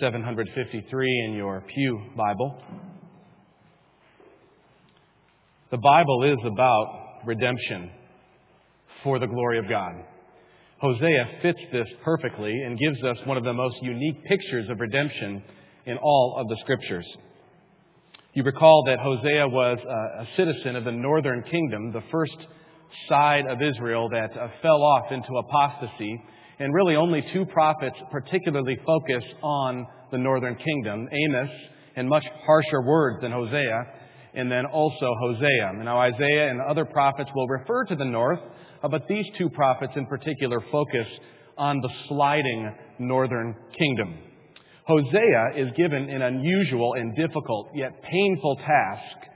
753 in your Pew Bible. The Bible is about redemption for the glory of God. Hosea fits this perfectly and gives us one of the most unique pictures of redemption in all of the scriptures. You recall that Hosea was a, citizen of the northern kingdom, the first side of Israel that uh, fell off into apostasy. And really, only two prophets particularly focus on the northern kingdom Amos, in much harsher words than Hosea, and then also Hosea. Now, Isaiah and other prophets will refer to the north, uh, but these two prophets in particular focus on the sliding northern kingdom. Hosea is given an unusual and difficult yet painful task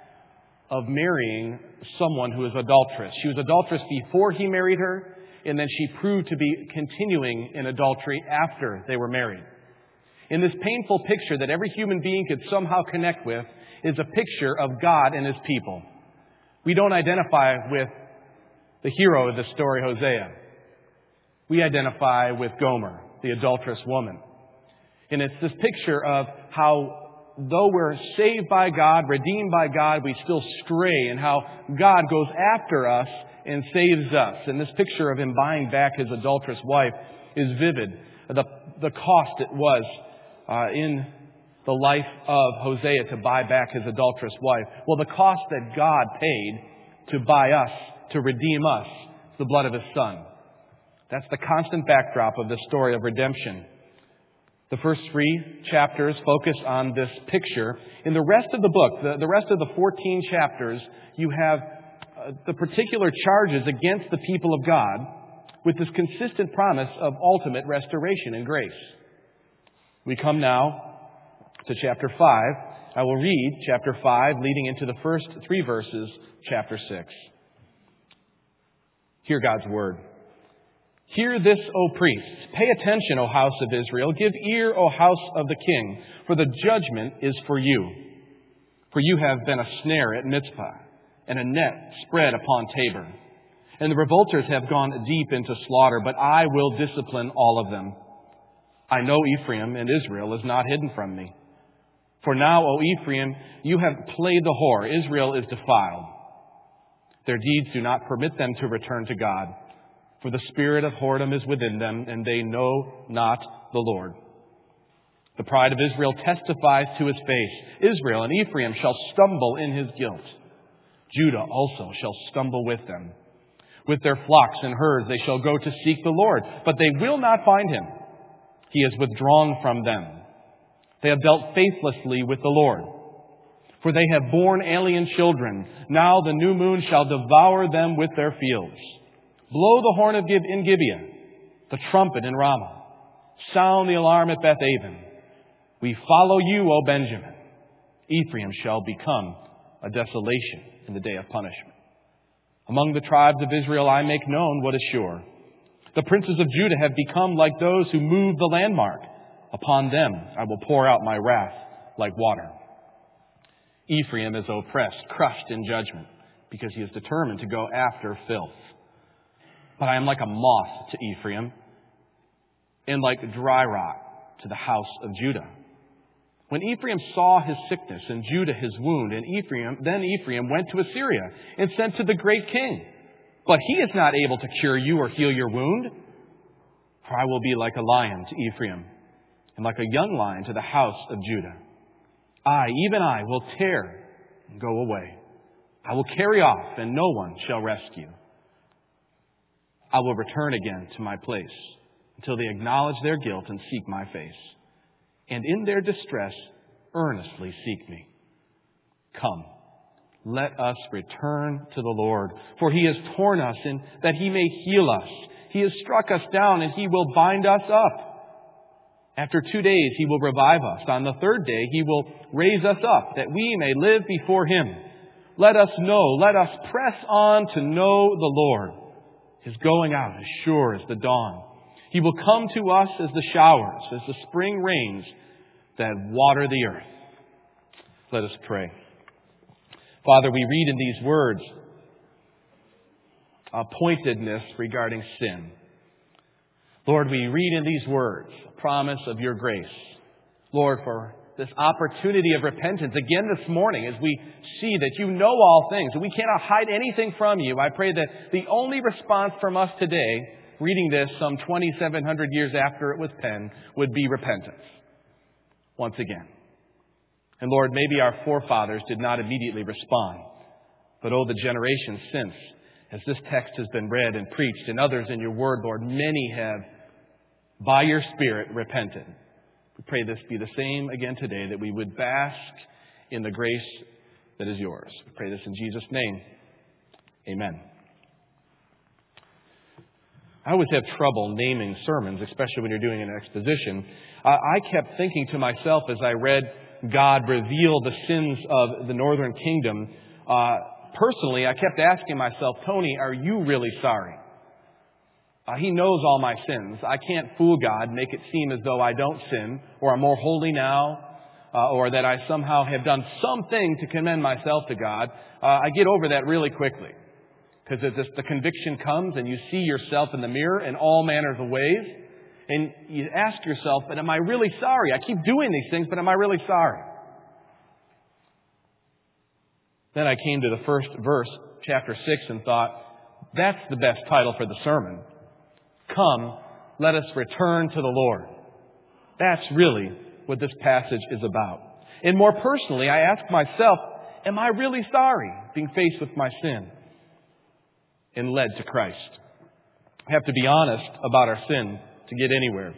of marrying someone who is adulterous. She was adulterous before he married her, and then she proved to be continuing in adultery after they were married. In this painful picture that every human being could somehow connect with is a picture of God and his people. We don't identify with the hero of the story, Hosea. We identify with Gomer, the adulterous woman. And it's this picture of how though we're saved by God, redeemed by God, we still stray, and how God goes after us and saves us. And this picture of him buying back his adulterous wife is vivid. The, the cost it was uh, in the life of Hosea to buy back his adulterous wife. Well, the cost that God paid to buy us, to redeem us, is the blood of his son. That's the constant backdrop of the story of redemption. The first three chapters focus on this picture. In the rest of the book, the, the rest of the 14 chapters, you have uh, the particular charges against the people of God with this consistent promise of ultimate restoration and grace. We come now to chapter 5. I will read chapter 5 leading into the first three verses, chapter 6. Hear God's word. Hear this, O priests. Pay attention, O house of Israel. Give ear, O house of the king, for the judgment is for you. For you have been a snare at Mizpah, and a net spread upon Tabor. And the revolters have gone deep into slaughter, but I will discipline all of them. I know Ephraim and Israel is not hidden from me. For now, O Ephraim, you have played the whore. Israel is defiled. Their deeds do not permit them to return to God for the spirit of whoredom is within them, and they know not the Lord. The pride of Israel testifies to his face. Israel and Ephraim shall stumble in his guilt. Judah also shall stumble with them. With their flocks and herds they shall go to seek the Lord, but they will not find him. He is withdrawn from them. They have dealt faithlessly with the Lord. For they have borne alien children. Now the new moon shall devour them with their fields. Blow the horn of Gib- in Gibeah, the trumpet in Ramah. Sound the alarm at Beth Aven. We follow you, O Benjamin. Ephraim shall become a desolation in the day of punishment. Among the tribes of Israel I make known what is sure. The princes of Judah have become like those who move the landmark. Upon them I will pour out my wrath like water. Ephraim is oppressed, crushed in judgment, because he is determined to go after filth but I am like a moth to Ephraim and like dry rot to the house of Judah. When Ephraim saw his sickness and Judah his wound, and Ephraim, then Ephraim went to Assyria and sent to the great king. But he is not able to cure you or heal your wound. For I will be like a lion to Ephraim, and like a young lion to the house of Judah. I, even I, will tear and go away. I will carry off, and no one shall rescue. I will return again to my place until they acknowledge their guilt and seek my face. And in their distress, earnestly seek me. Come, let us return to the Lord, for he has torn us and that he may heal us. He has struck us down and he will bind us up. After two days, he will revive us. On the third day, he will raise us up that we may live before him. Let us know, let us press on to know the Lord. His going out as sure as the dawn. He will come to us as the showers, as the spring rains that water the earth. Let us pray. Father, we read in these words a pointedness regarding sin. Lord, we read in these words a promise of your grace, Lord, for this opportunity of repentance again this morning as we see that you know all things and we cannot hide anything from you. I pray that the only response from us today, reading this some 2,700 years after it was penned, would be repentance. Once again. And Lord, maybe our forefathers did not immediately respond, but oh, the generations since, as this text has been read and preached, and others in your word, Lord, many have, by your Spirit, repented. We pray this be the same again today, that we would bask in the grace that is yours. We pray this in Jesus' name. Amen. I always have trouble naming sermons, especially when you're doing an exposition. I kept thinking to myself as I read God reveal the sins of the northern kingdom. Uh, personally, I kept asking myself, Tony, are you really sorry? Uh, he knows all my sins. I can't fool God, make it seem as though I don't sin, or I'm more holy now, uh, or that I somehow have done something to commend myself to God. Uh, I get over that really quickly. Because the conviction comes and you see yourself in the mirror in all manners of ways, and you ask yourself, but am I really sorry? I keep doing these things, but am I really sorry? Then I came to the first verse, chapter 6, and thought, that's the best title for the sermon. Come, let us return to the Lord. That's really what this passage is about. And more personally, I ask myself, am I really sorry being faced with my sin and led to Christ? I have to be honest about our sin to get anywhere.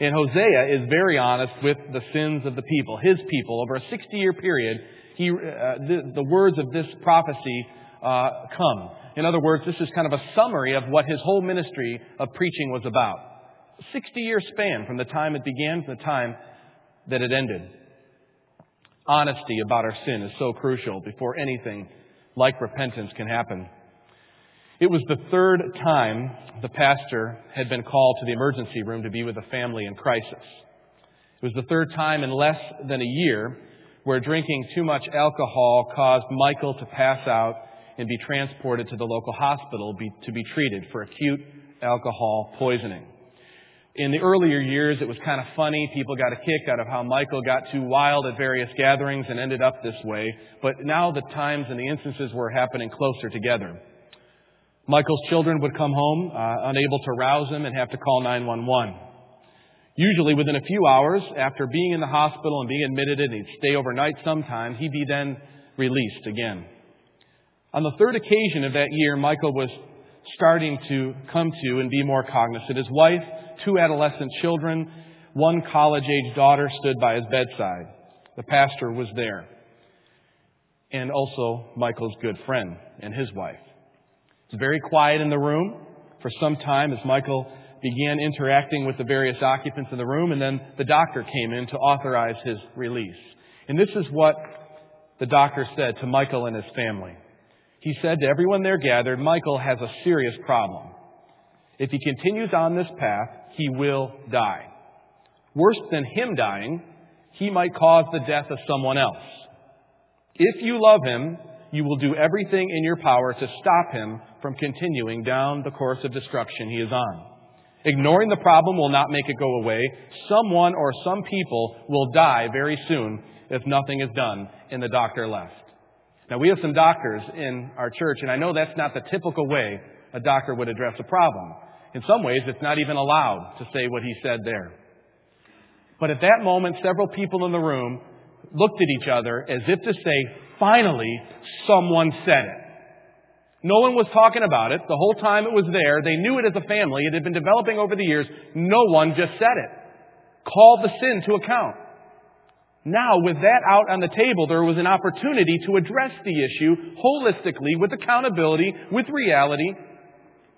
And Hosea is very honest with the sins of the people, his people. Over a 60 year period, he, uh, the, the, words of this prophecy uh, come. In other words, this is kind of a summary of what his whole ministry of preaching was about. A 60 year span from the time it began to the time that it ended. Honesty about our sin is so crucial before anything like repentance can happen. It was the third time the pastor had been called to the emergency room to be with a family in crisis. It was the third time in less than a year where drinking too much alcohol caused Michael to pass out and be transported to the local hospital be, to be treated for acute alcohol poisoning. In the earlier years, it was kind of funny. People got a kick out of how Michael got too wild at various gatherings and ended up this way. But now the times and the instances were happening closer together. Michael's children would come home, uh, unable to rouse him, and have to call 911. Usually within a few hours after being in the hospital and being admitted, and he'd stay overnight sometime, he'd be then released again. On the third occasion of that year, Michael was starting to come to and be more cognizant. His wife, two adolescent children, one college age daughter stood by his bedside. The pastor was there. And also Michael's good friend and his wife. It's very quiet in the room for some time as Michael began interacting with the various occupants in the room, and then the doctor came in to authorize his release. And this is what the doctor said to Michael and his family. He said to everyone there gathered, Michael has a serious problem. If he continues on this path, he will die. Worse than him dying, he might cause the death of someone else. If you love him, you will do everything in your power to stop him from continuing down the course of destruction he is on. Ignoring the problem will not make it go away. Someone or some people will die very soon if nothing is done. And the doctor left. Now, we have some doctors in our church, and I know that's not the typical way a doctor would address a problem. In some ways, it's not even allowed to say what he said there. But at that moment, several people in the room looked at each other as if to say, finally, someone said it. No one was talking about it. The whole time it was there. They knew it as a family. It had been developing over the years. No one just said it. Called the sin to account. Now, with that out on the table, there was an opportunity to address the issue holistically, with accountability, with reality.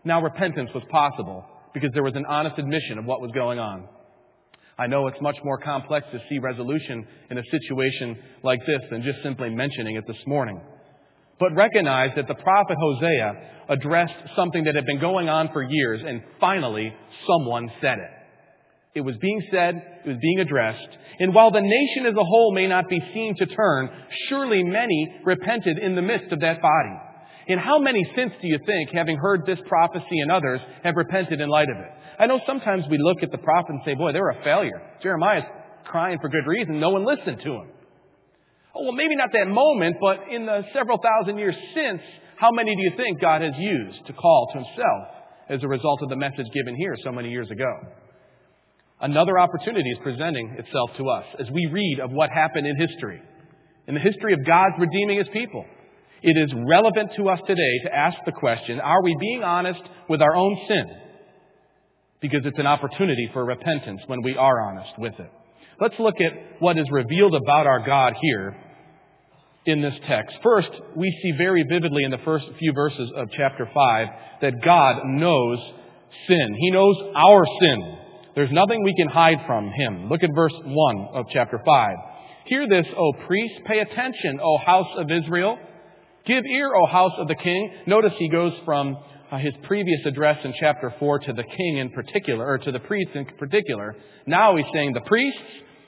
Now, repentance was possible because there was an honest admission of what was going on. I know it's much more complex to see resolution in a situation like this than just simply mentioning it this morning. But recognize that the prophet Hosea addressed something that had been going on for years, and finally, someone said it. It was being said, it was being addressed. And while the nation as a whole may not be seen to turn, surely many repented in the midst of that body. And how many since do you think, having heard this prophecy and others, have repented in light of it? I know sometimes we look at the prophet and say, boy, they were a failure. Jeremiah's crying for good reason. No one listened to him. Oh, well, maybe not that moment, but in the several thousand years since, how many do you think God has used to call to himself as a result of the message given here so many years ago? Another opportunity is presenting itself to us as we read of what happened in history, in the history of God's redeeming his people. It is relevant to us today to ask the question are we being honest with our own sin? Because it's an opportunity for repentance when we are honest with it. Let's look at what is revealed about our God here in this text. First, we see very vividly in the first few verses of chapter 5 that God knows sin. He knows our sin. There's nothing we can hide from Him. Look at verse 1 of chapter 5. Hear this, O priest. Pay attention, O house of Israel. Give ear, O house of the king. Notice he goes from uh, his previous address in chapter 4 to the king in particular, or to the priests in particular. Now he's saying the priests,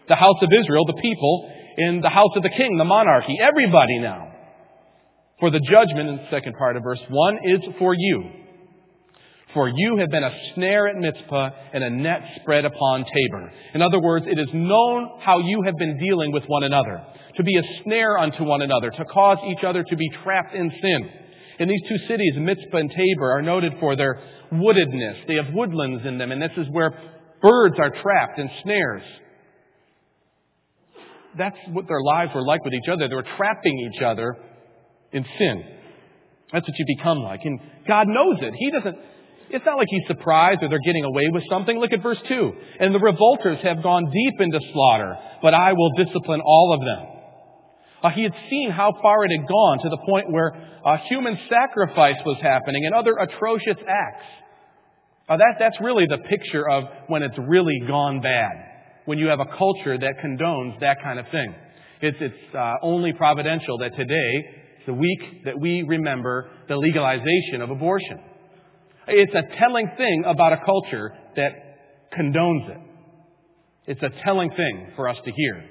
the house of Israel, the people, in the house of the king, the monarchy, everybody now. For the judgment in the second part of verse 1 is for you. For you have been a snare at Mizpah and a net spread upon Tabor. In other words, it is known how you have been dealing with one another to be a snare unto one another, to cause each other to be trapped in sin. In these two cities, Mizpah and Tabor, are noted for their woodedness. They have woodlands in them, and this is where birds are trapped in snares. That's what their lives were like with each other. They were trapping each other in sin. That's what you become like. And God knows it. He doesn't, it's not like he's surprised or they're getting away with something. Look at verse 2. And the revolters have gone deep into slaughter, but I will discipline all of them. Uh, he had seen how far it had gone to the point where uh, human sacrifice was happening and other atrocious acts. Uh, that, that's really the picture of when it's really gone bad, when you have a culture that condones that kind of thing. It's, it's uh, only providential that today, the week that we remember the legalization of abortion. It's a telling thing about a culture that condones it. It's a telling thing for us to hear.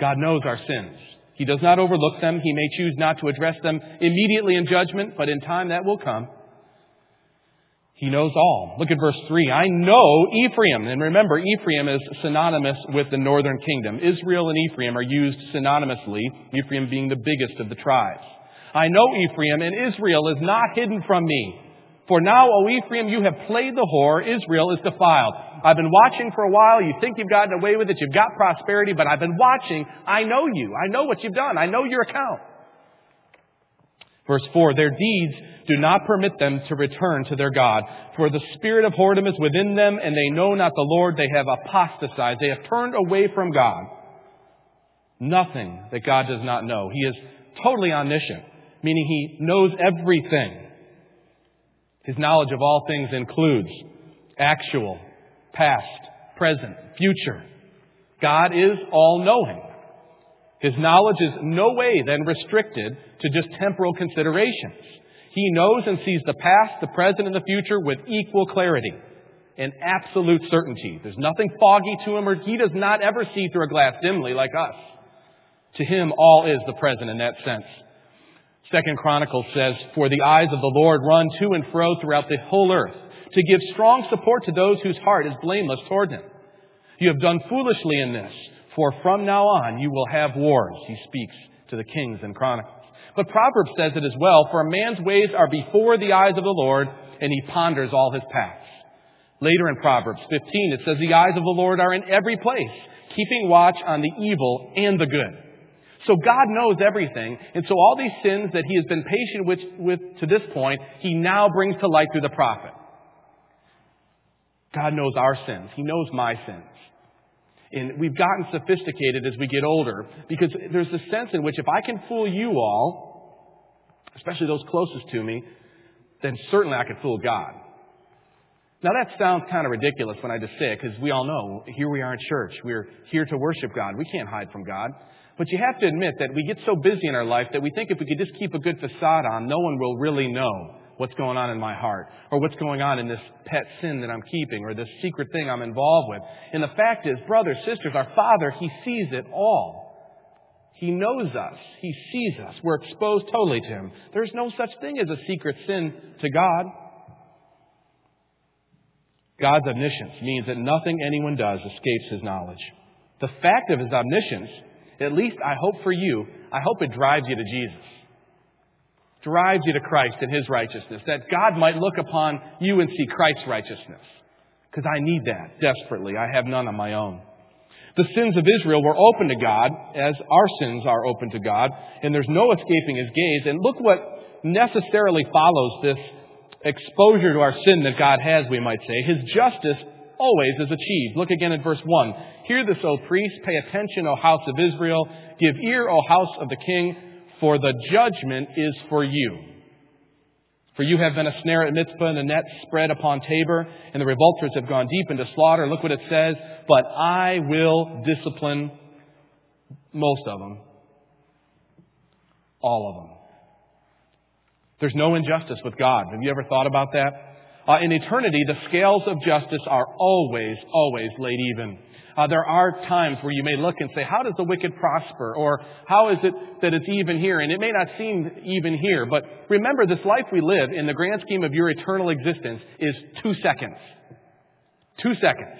God knows our sins. He does not overlook them. He may choose not to address them immediately in judgment, but in time that will come. He knows all. Look at verse 3. I know Ephraim. And remember, Ephraim is synonymous with the northern kingdom. Israel and Ephraim are used synonymously, Ephraim being the biggest of the tribes. I know Ephraim, and Israel is not hidden from me. For now, O Ephraim, you have played the whore. Israel is defiled. I've been watching for a while. You think you've gotten away with it. You've got prosperity, but I've been watching. I know you. I know what you've done. I know your account. Verse 4 Their deeds do not permit them to return to their God. For the spirit of whoredom is within them, and they know not the Lord. They have apostatized. They have turned away from God. Nothing that God does not know. He is totally omniscient, meaning He knows everything. His knowledge of all things includes actual, past, present, future. God is all knowing. His knowledge is no way then restricted to just temporal considerations. He knows and sees the past, the present, and the future with equal clarity and absolute certainty. There's nothing foggy to him, or he does not ever see through a glass dimly like us. To him, all is the present in that sense. Second Chronicles says, For the eyes of the Lord run to and fro throughout the whole earth, to give strong support to those whose heart is blameless toward him. You have done foolishly in this, for from now on you will have wars. He speaks to the kings and chronicles. But Proverbs says it as well, for a man's ways are before the eyes of the Lord, and he ponders all his paths. Later in Proverbs 15, it says, The eyes of the Lord are in every place, keeping watch on the evil and the good. So God knows everything. And so all these sins that he has been patient with, with to this point, he now brings to light through the prophet. God knows our sins. He knows my sins. And we've gotten sophisticated as we get older because there's a sense in which if I can fool you all, especially those closest to me, then certainly I can fool God. Now that sounds kind of ridiculous when I just say it because we all know here we are in church. We're here to worship God. We can't hide from God. But you have to admit that we get so busy in our life that we think if we could just keep a good facade on, no one will really know what's going on in my heart or what's going on in this pet sin that I'm keeping or this secret thing I'm involved with. And the fact is, brothers, sisters, our Father, He sees it all. He knows us. He sees us. We're exposed totally to Him. There's no such thing as a secret sin to God. God's omniscience means that nothing anyone does escapes His knowledge. The fact of his omniscience, at least I hope for you, I hope it drives you to Jesus. Drives you to Christ and his righteousness. That God might look upon you and see Christ's righteousness. Because I need that desperately. I have none of my own. The sins of Israel were open to God as our sins are open to God, and there's no escaping his gaze. And look what necessarily follows this exposure to our sin that God has, we might say. His justice always is achieved. Look again at verse 1. Hear this, O priest. Pay attention, O house of Israel. Give ear, O house of the king, for the judgment is for you. For you have been a snare at Mizpah and a net spread upon Tabor, and the revolters have gone deep into slaughter. Look what it says. But I will discipline most of them. All of them. There's no injustice with God. Have you ever thought about that? Uh, in eternity, the scales of justice are always, always laid even. Uh, there are times where you may look and say, how does the wicked prosper? Or how is it that it's even here? And it may not seem even here, but remember this life we live in the grand scheme of your eternal existence is two seconds. Two seconds.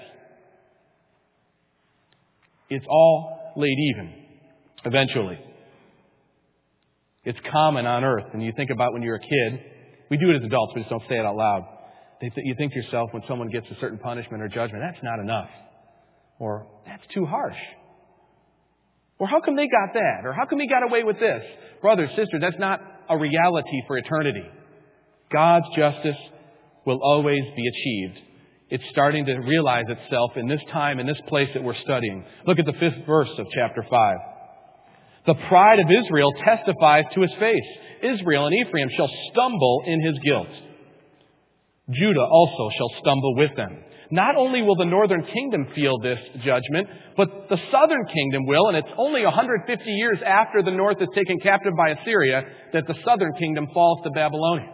It's all laid even eventually. It's common on earth. And you think about when you're a kid, we do it as adults, we just don't say it out loud. You think to yourself when someone gets a certain punishment or judgment, that's not enough. Or that's too harsh. Or how come they got that? Or how come he got away with this? Brothers, sisters, that's not a reality for eternity. God's justice will always be achieved. It's starting to realize itself in this time, in this place that we're studying. Look at the fifth verse of chapter 5. The pride of Israel testifies to his face. Israel and Ephraim shall stumble in his guilt. Judah also shall stumble with them. Not only will the northern kingdom feel this judgment, but the southern kingdom will, and it's only 150 years after the north is taken captive by Assyria that the southern kingdom falls to Babylonia.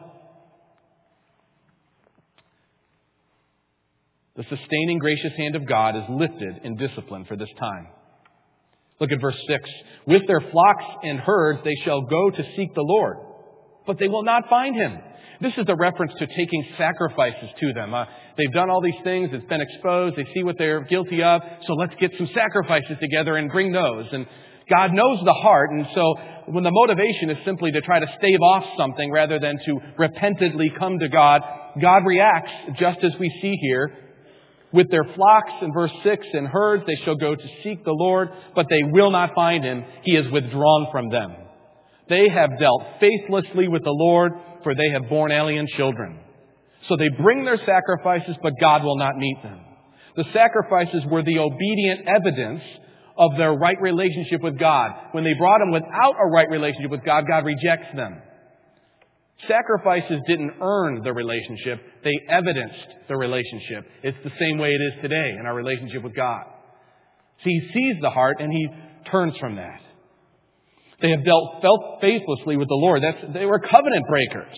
The sustaining gracious hand of God is lifted in discipline for this time. Look at verse 6. With their flocks and herds they shall go to seek the Lord, but they will not find him. This is a reference to taking sacrifices to them. Uh, they've done all these things, it's been exposed, they see what they're guilty of, so let's get some sacrifices together and bring those. And God knows the heart, and so when the motivation is simply to try to stave off something rather than to repentantly come to God, God reacts just as we see here with their flocks in verse 6 and herds, they shall go to seek the Lord, but they will not find him. He is withdrawn from them. They have dealt faithlessly with the Lord, for they have borne alien children. So they bring their sacrifices, but God will not meet them. The sacrifices were the obedient evidence of their right relationship with God. When they brought them without a right relationship with God, God rejects them. Sacrifices didn't earn the relationship, they evidenced the relationship. It's the same way it is today in our relationship with God. See, he sees the heart and he turns from that. They have dealt faithlessly with the Lord. That's, they were covenant breakers.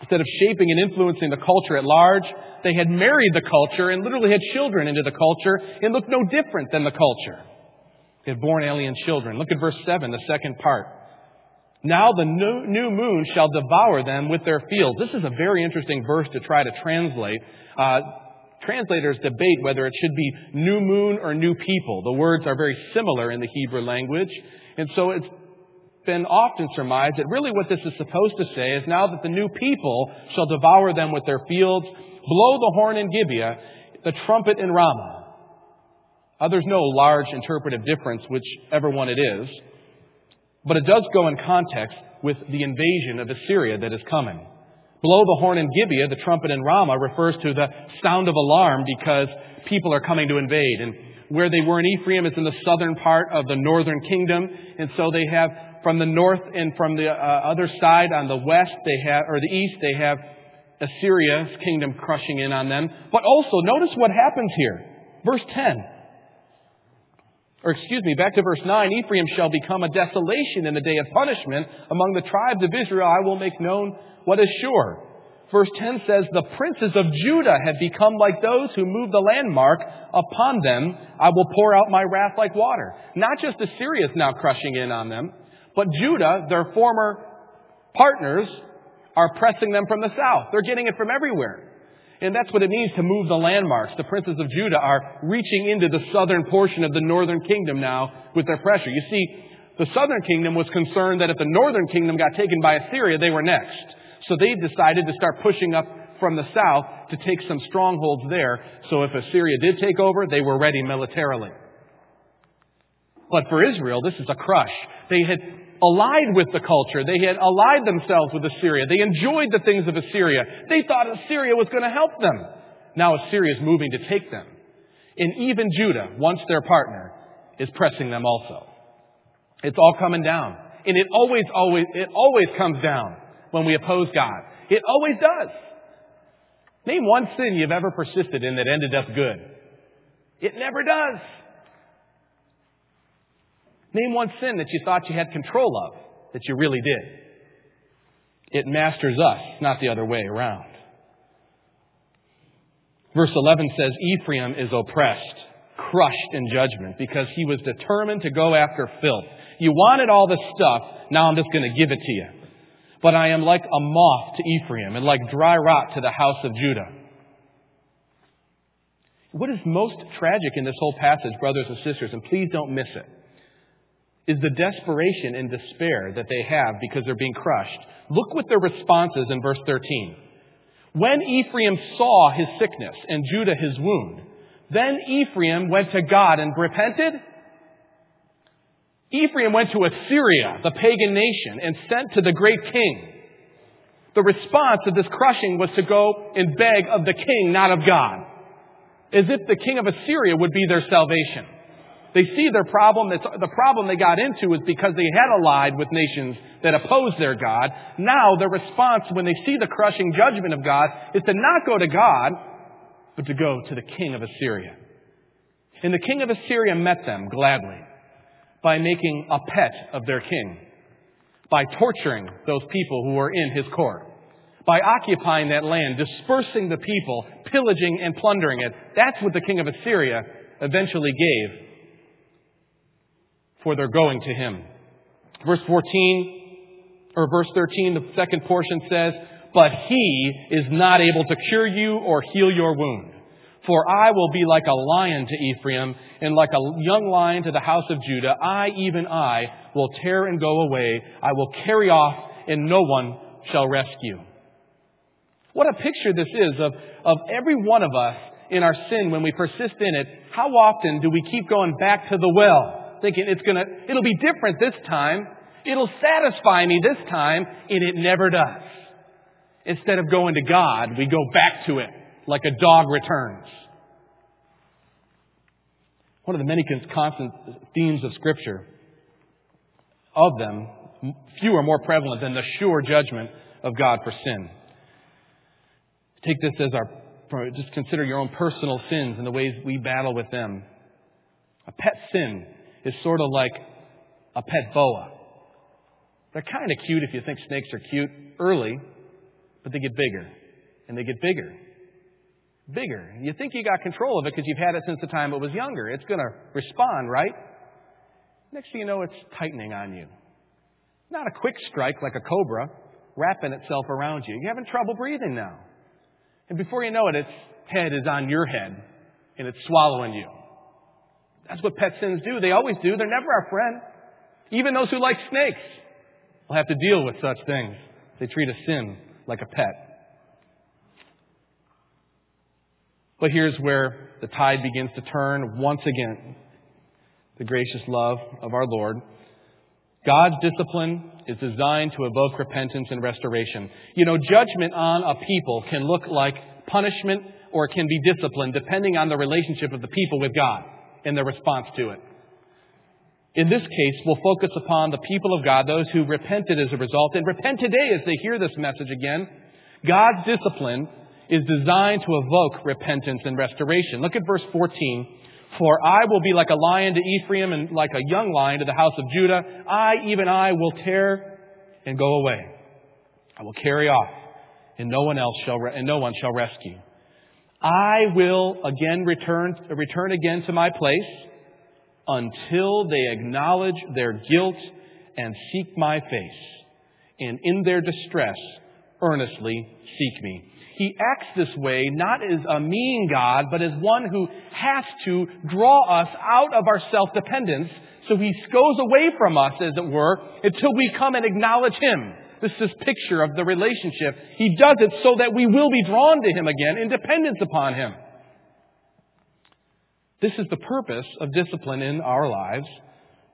Instead of shaping and influencing the culture at large, they had married the culture and literally had children into the culture and looked no different than the culture. They had born alien children. Look at verse 7, the second part. Now the new moon shall devour them with their fields. This is a very interesting verse to try to translate. Uh, translators debate whether it should be new moon or new people. The words are very similar in the Hebrew language. And so it's been often surmised that really what this is supposed to say is now that the new people shall devour them with their fields, blow the horn in Gibeah, the trumpet in Ramah. Others know large interpretive difference, whichever one it is. But it does go in context with the invasion of Assyria that is coming. Blow the horn in Gibeah, the trumpet in Ramah, refers to the sound of alarm because people are coming to invade. And where they were in Ephraim is in the southern part of the northern kingdom. And so they have from the north and from the uh, other side on the west, they have, or the east, they have Assyria's kingdom crushing in on them. But also, notice what happens here. Verse 10 or excuse me, back to verse 9, Ephraim shall become a desolation in the day of punishment. Among the tribes of Israel I will make known what is sure. Verse 10 says, The princes of Judah have become like those who move the landmark. Upon them I will pour out my wrath like water. Not just Assyria is now crushing in on them, but Judah, their former partners, are pressing them from the south. They're getting it from everywhere. And that's what it means to move the landmarks. The princes of Judah are reaching into the southern portion of the northern kingdom now with their pressure. You see, the southern kingdom was concerned that if the northern kingdom got taken by Assyria, they were next. So they decided to start pushing up from the south to take some strongholds there. So if Assyria did take over, they were ready militarily. But for Israel, this is a crush. They had allied with the culture. They had allied themselves with Assyria. They enjoyed the things of Assyria. They thought Assyria was going to help them. Now Assyria is moving to take them. And even Judah, once their partner, is pressing them also. It's all coming down. And it always, always, it always comes down when we oppose God. It always does. Name one sin you've ever persisted in that ended up good. It never does. Name one sin that you thought you had control of that you really did. It masters us, not the other way around. Verse 11 says, Ephraim is oppressed, crushed in judgment, because he was determined to go after filth. You wanted all this stuff, now I'm just going to give it to you. But I am like a moth to Ephraim and like dry rot to the house of Judah. What is most tragic in this whole passage, brothers and sisters, and please don't miss it, is the desperation and despair that they have because they're being crushed. Look what their response is in verse 13. When Ephraim saw his sickness and Judah his wound, then Ephraim went to God and repented. Ephraim went to Assyria, the pagan nation, and sent to the great king. The response of this crushing was to go and beg of the king, not of God. As if the king of Assyria would be their salvation. They see their problem. the problem they got into is because they had allied with nations that opposed their God. Now their response when they see the crushing judgment of God is to not go to God, but to go to the king of Assyria. And the king of Assyria met them gladly by making a pet of their king, by torturing those people who were in his court, by occupying that land, dispersing the people, pillaging and plundering it. That's what the king of Assyria eventually gave for their going to him. Verse 14, or verse 13, the second portion says, But he is not able to cure you or heal your wound. For I will be like a lion to Ephraim, and like a young lion to the house of Judah. I, even I, will tear and go away. I will carry off, and no one shall rescue. What a picture this is of, of every one of us in our sin when we persist in it. How often do we keep going back to the well? thinking it's gonna, it'll be different this time. It'll satisfy me this time, and it never does. Instead of going to God, we go back to it like a dog returns. One of the many constant themes of Scripture, of them, few are more prevalent than the sure judgment of God for sin. Take this as our, just consider your own personal sins and the ways we battle with them. A pet sin is sort of like a pet boa. They're kind of cute if you think snakes are cute early, but they get bigger and they get bigger. Bigger. You think you got control of it because you've had it since the time it was younger. It's going to respond, right? Next thing you know, it's tightening on you. Not a quick strike like a cobra wrapping itself around you. You're having trouble breathing now. And before you know it, its head is on your head and it's swallowing you. That's what pet sins do. They always do. They're never our friend. Even those who like snakes will have to deal with such things. They treat a sin like a pet. But here's where the tide begins to turn once again. The gracious love of our Lord. God's discipline is designed to evoke repentance and restoration. You know, judgment on a people can look like punishment or it can be discipline depending on the relationship of the people with God and their response to it. In this case, we'll focus upon the people of God, those who repented as a result, and repent today as they hear this message again. God's discipline is designed to evoke repentance and restoration. Look at verse 14. For I will be like a lion to Ephraim and like a young lion to the house of Judah. I, even I, will tear and go away. I will carry off, and no one else shall, re- and no one shall rescue. I will again return, return again to my place until they acknowledge their guilt and seek my face, and in their distress earnestly seek me. He acts this way not as a mean God, but as one who has to draw us out of our self-dependence. So he goes away from us, as it were, until we come and acknowledge him. This is picture of the relationship. He does it so that we will be drawn to him again in dependence upon him. This is the purpose of discipline in our lives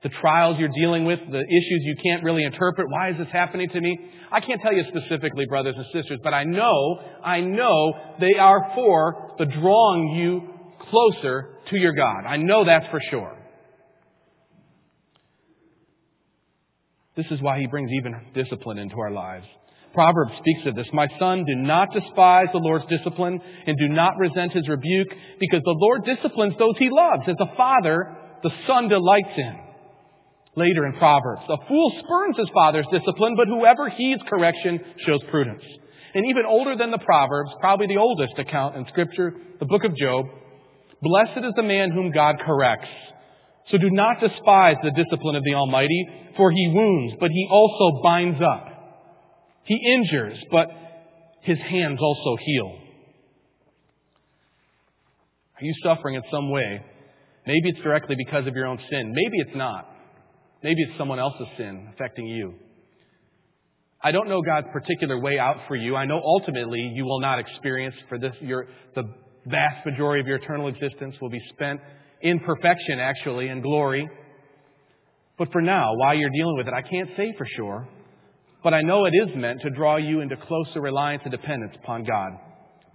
the trials you're dealing with, the issues you can't really interpret. Why is this happening to me? I can't tell you specifically, brothers and sisters, but I know, I know they are for the drawing you closer to your God. I know that's for sure. This is why he brings even discipline into our lives. Proverbs speaks of this. My son, do not despise the Lord's discipline and do not resent his rebuke because the Lord disciplines those he loves. As a father, the son delights in later in Proverbs. A fool spurns his father's discipline, but whoever heeds correction shows prudence. And even older than the Proverbs, probably the oldest account in Scripture, the book of Job, blessed is the man whom God corrects. So do not despise the discipline of the Almighty, for he wounds, but he also binds up. He injures, but his hands also heal. Are you suffering in some way? Maybe it's directly because of your own sin. Maybe it's not. Maybe it's someone else's sin affecting you. I don't know God's particular way out for you. I know ultimately you will not experience for this your the vast majority of your eternal existence will be spent in perfection actually in glory. But for now, while you're dealing with it, I can't say for sure. But I know it is meant to draw you into closer reliance and dependence upon God.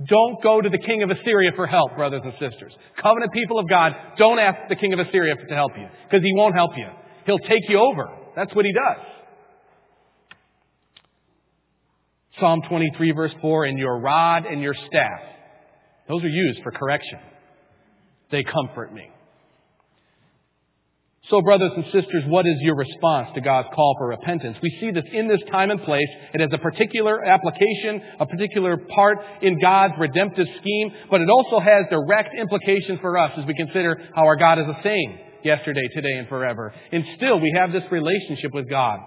Don't go to the king of Assyria for help, brothers and sisters. Covenant people of God, don't ask the king of Assyria to help you, because he won't help you. He'll take you over. That's what he does. Psalm 23 verse 4, and your rod and your staff. Those are used for correction. They comfort me. So, brothers and sisters, what is your response to God's call for repentance? We see this in this time and place. It has a particular application, a particular part in God's redemptive scheme, but it also has direct implications for us as we consider how our God is the same yesterday, today, and forever. And still, we have this relationship with God.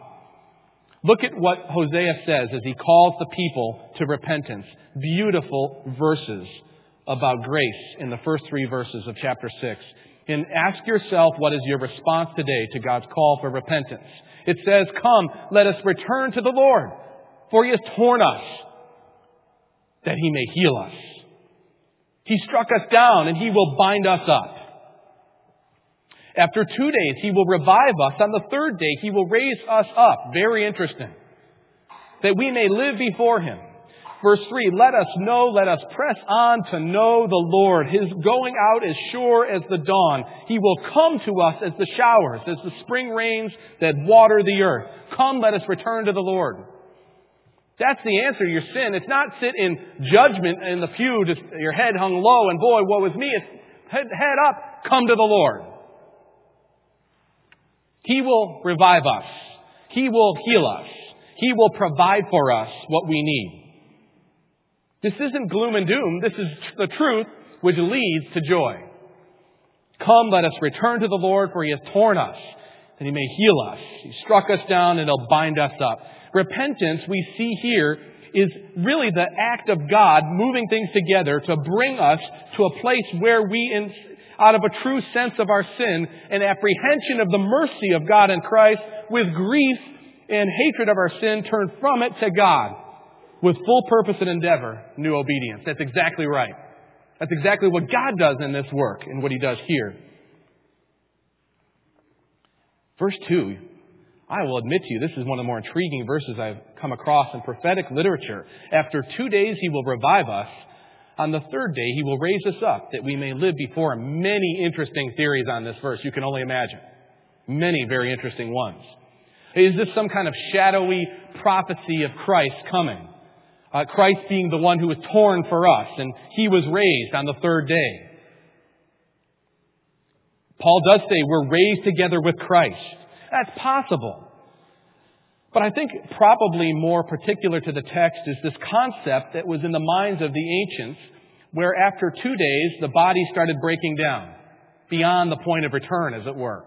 Look at what Hosea says as he calls the people to repentance. Beautiful verses about grace in the first three verses of chapter 6. And ask yourself what is your response today to God's call for repentance. It says, Come, let us return to the Lord, for he has torn us, that he may heal us. He struck us down, and he will bind us up. After two days, he will revive us. On the third day, he will raise us up. Very interesting. That we may live before him. Verse 3, let us know, let us press on to know the Lord. His going out is sure as the dawn. He will come to us as the showers, as the spring rains that water the earth. Come, let us return to the Lord. That's the answer to your sin. It's not sit in judgment in the pew, just your head hung low, and boy, what was me? It's head, head up, come to the Lord. He will revive us. He will heal us. He will provide for us what we need. This isn't gloom and doom. This is the truth which leads to joy. Come, let us return to the Lord, for He has torn us, that He may heal us. He struck us down, and He'll bind us up. Repentance, we see here, is really the act of God moving things together to bring us to a place where we, in, out of a true sense of our sin and apprehension of the mercy of God in Christ, with grief and hatred of our sin, turn from it to God with full purpose and endeavor, new obedience. That's exactly right. That's exactly what God does in this work and what He does here. Verse 2, I will admit to you, this is one of the more intriguing verses I've come across in prophetic literature. After two days, He will revive us. On the third day, He will raise us up that we may live before Him. Many interesting theories on this verse, you can only imagine. Many very interesting ones. Is this some kind of shadowy prophecy of Christ coming? Uh, Christ being the one who was torn for us, and he was raised on the third day. Paul does say we're raised together with Christ. That's possible. But I think probably more particular to the text is this concept that was in the minds of the ancients, where after two days the body started breaking down, beyond the point of return, as it were.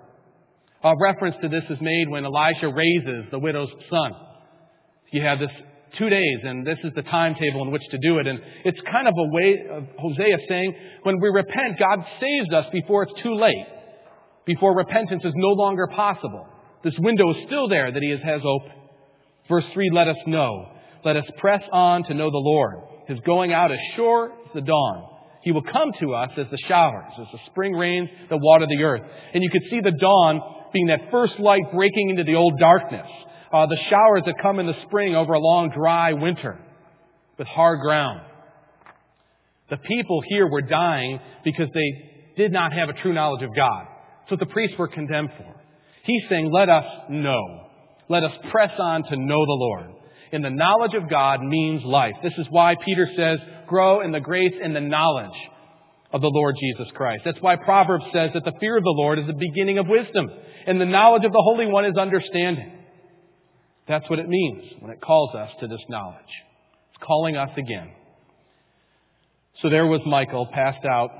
A reference to this is made when Elisha raises the widow's son. You have this two days, and this is the timetable in which to do it. And it's kind of a way of Hosea saying, when we repent, God saves us before it's too late, before repentance is no longer possible. This window is still there that He has open. Verse 3 let us know. Let us press on to know the Lord. His going out is sure as the dawn. He will come to us as the showers, as the spring rains that water the earth. And you could see the dawn being that first light breaking into the old darkness. Uh, the showers that come in the spring over a long dry winter with hard ground. The people here were dying because they did not have a true knowledge of God. That's what the priests were condemned for. He's saying, let us know. Let us press on to know the Lord. And the knowledge of God means life. This is why Peter says, grow in the grace and the knowledge of the Lord Jesus Christ. That's why Proverbs says that the fear of the Lord is the beginning of wisdom, and the knowledge of the Holy One is understanding. That's what it means when it calls us to this knowledge. It's calling us again. So there was Michael, passed out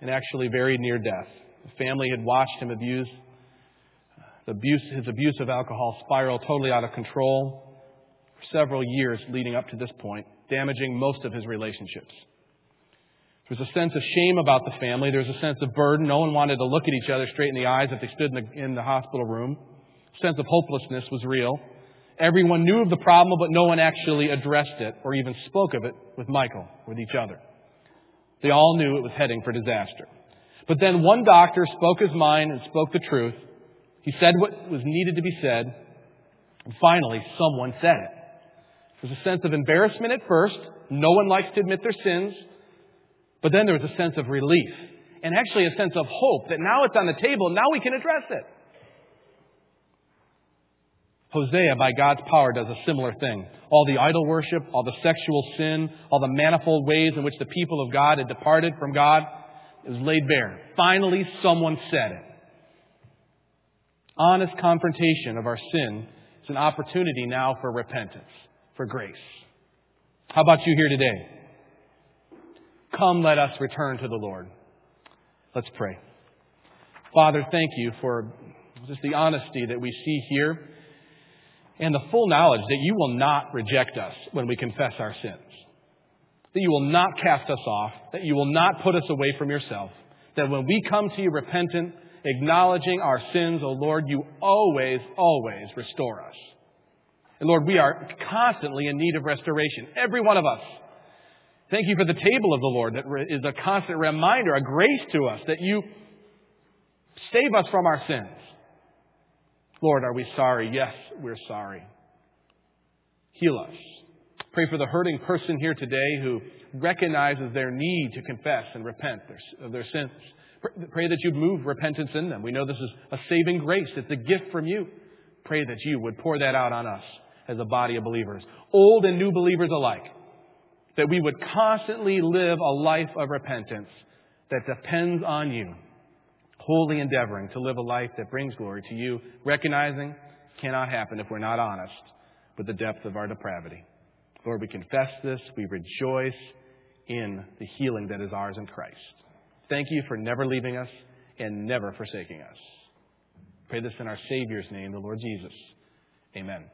and actually very near death. The family had watched him abuse. Abuse, his abuse of alcohol spiraled totally out of control for several years leading up to this point, damaging most of his relationships. There was a sense of shame about the family. There was a sense of burden. No one wanted to look at each other straight in the eyes if they stood in the, in the hospital room. A sense of hopelessness was real. Everyone knew of the problem, but no one actually addressed it or even spoke of it with Michael, with each other. They all knew it was heading for disaster. But then one doctor spoke his mind and spoke the truth. He said what was needed to be said. And finally, someone said it. There was a sense of embarrassment at first. No one likes to admit their sins. But then there was a sense of relief and actually a sense of hope that now it's on the table, now we can address it. Hosea, by God's power, does a similar thing. All the idol worship, all the sexual sin, all the manifold ways in which the people of God had departed from God is laid bare. Finally, someone said it. Honest confrontation of our sin is an opportunity now for repentance, for grace. How about you here today? Come, let us return to the Lord. Let's pray. Father, thank you for just the honesty that we see here and the full knowledge that you will not reject us when we confess our sins. That you will not cast us off. That you will not put us away from yourself. That when we come to you repentant, acknowledging our sins, O oh Lord, you always, always restore us. And Lord, we are constantly in need of restoration. Every one of us. Thank you for the table of the Lord that is a constant reminder, a grace to us that you save us from our sins. Lord, are we sorry? Yes, we're sorry. Heal us. Pray for the hurting person here today who recognizes their need to confess and repent of their sins. Pray that you'd move repentance in them. We know this is a saving grace. It's a gift from you. Pray that you would pour that out on us as a body of believers, old and new believers alike, that we would constantly live a life of repentance that depends on you wholly endeavoring to live a life that brings glory to you, recognizing cannot happen if we're not honest with the depth of our depravity. Lord, we confess this. We rejoice in the healing that is ours in Christ. Thank you for never leaving us and never forsaking us. Pray this in our Savior's name, the Lord Jesus. Amen.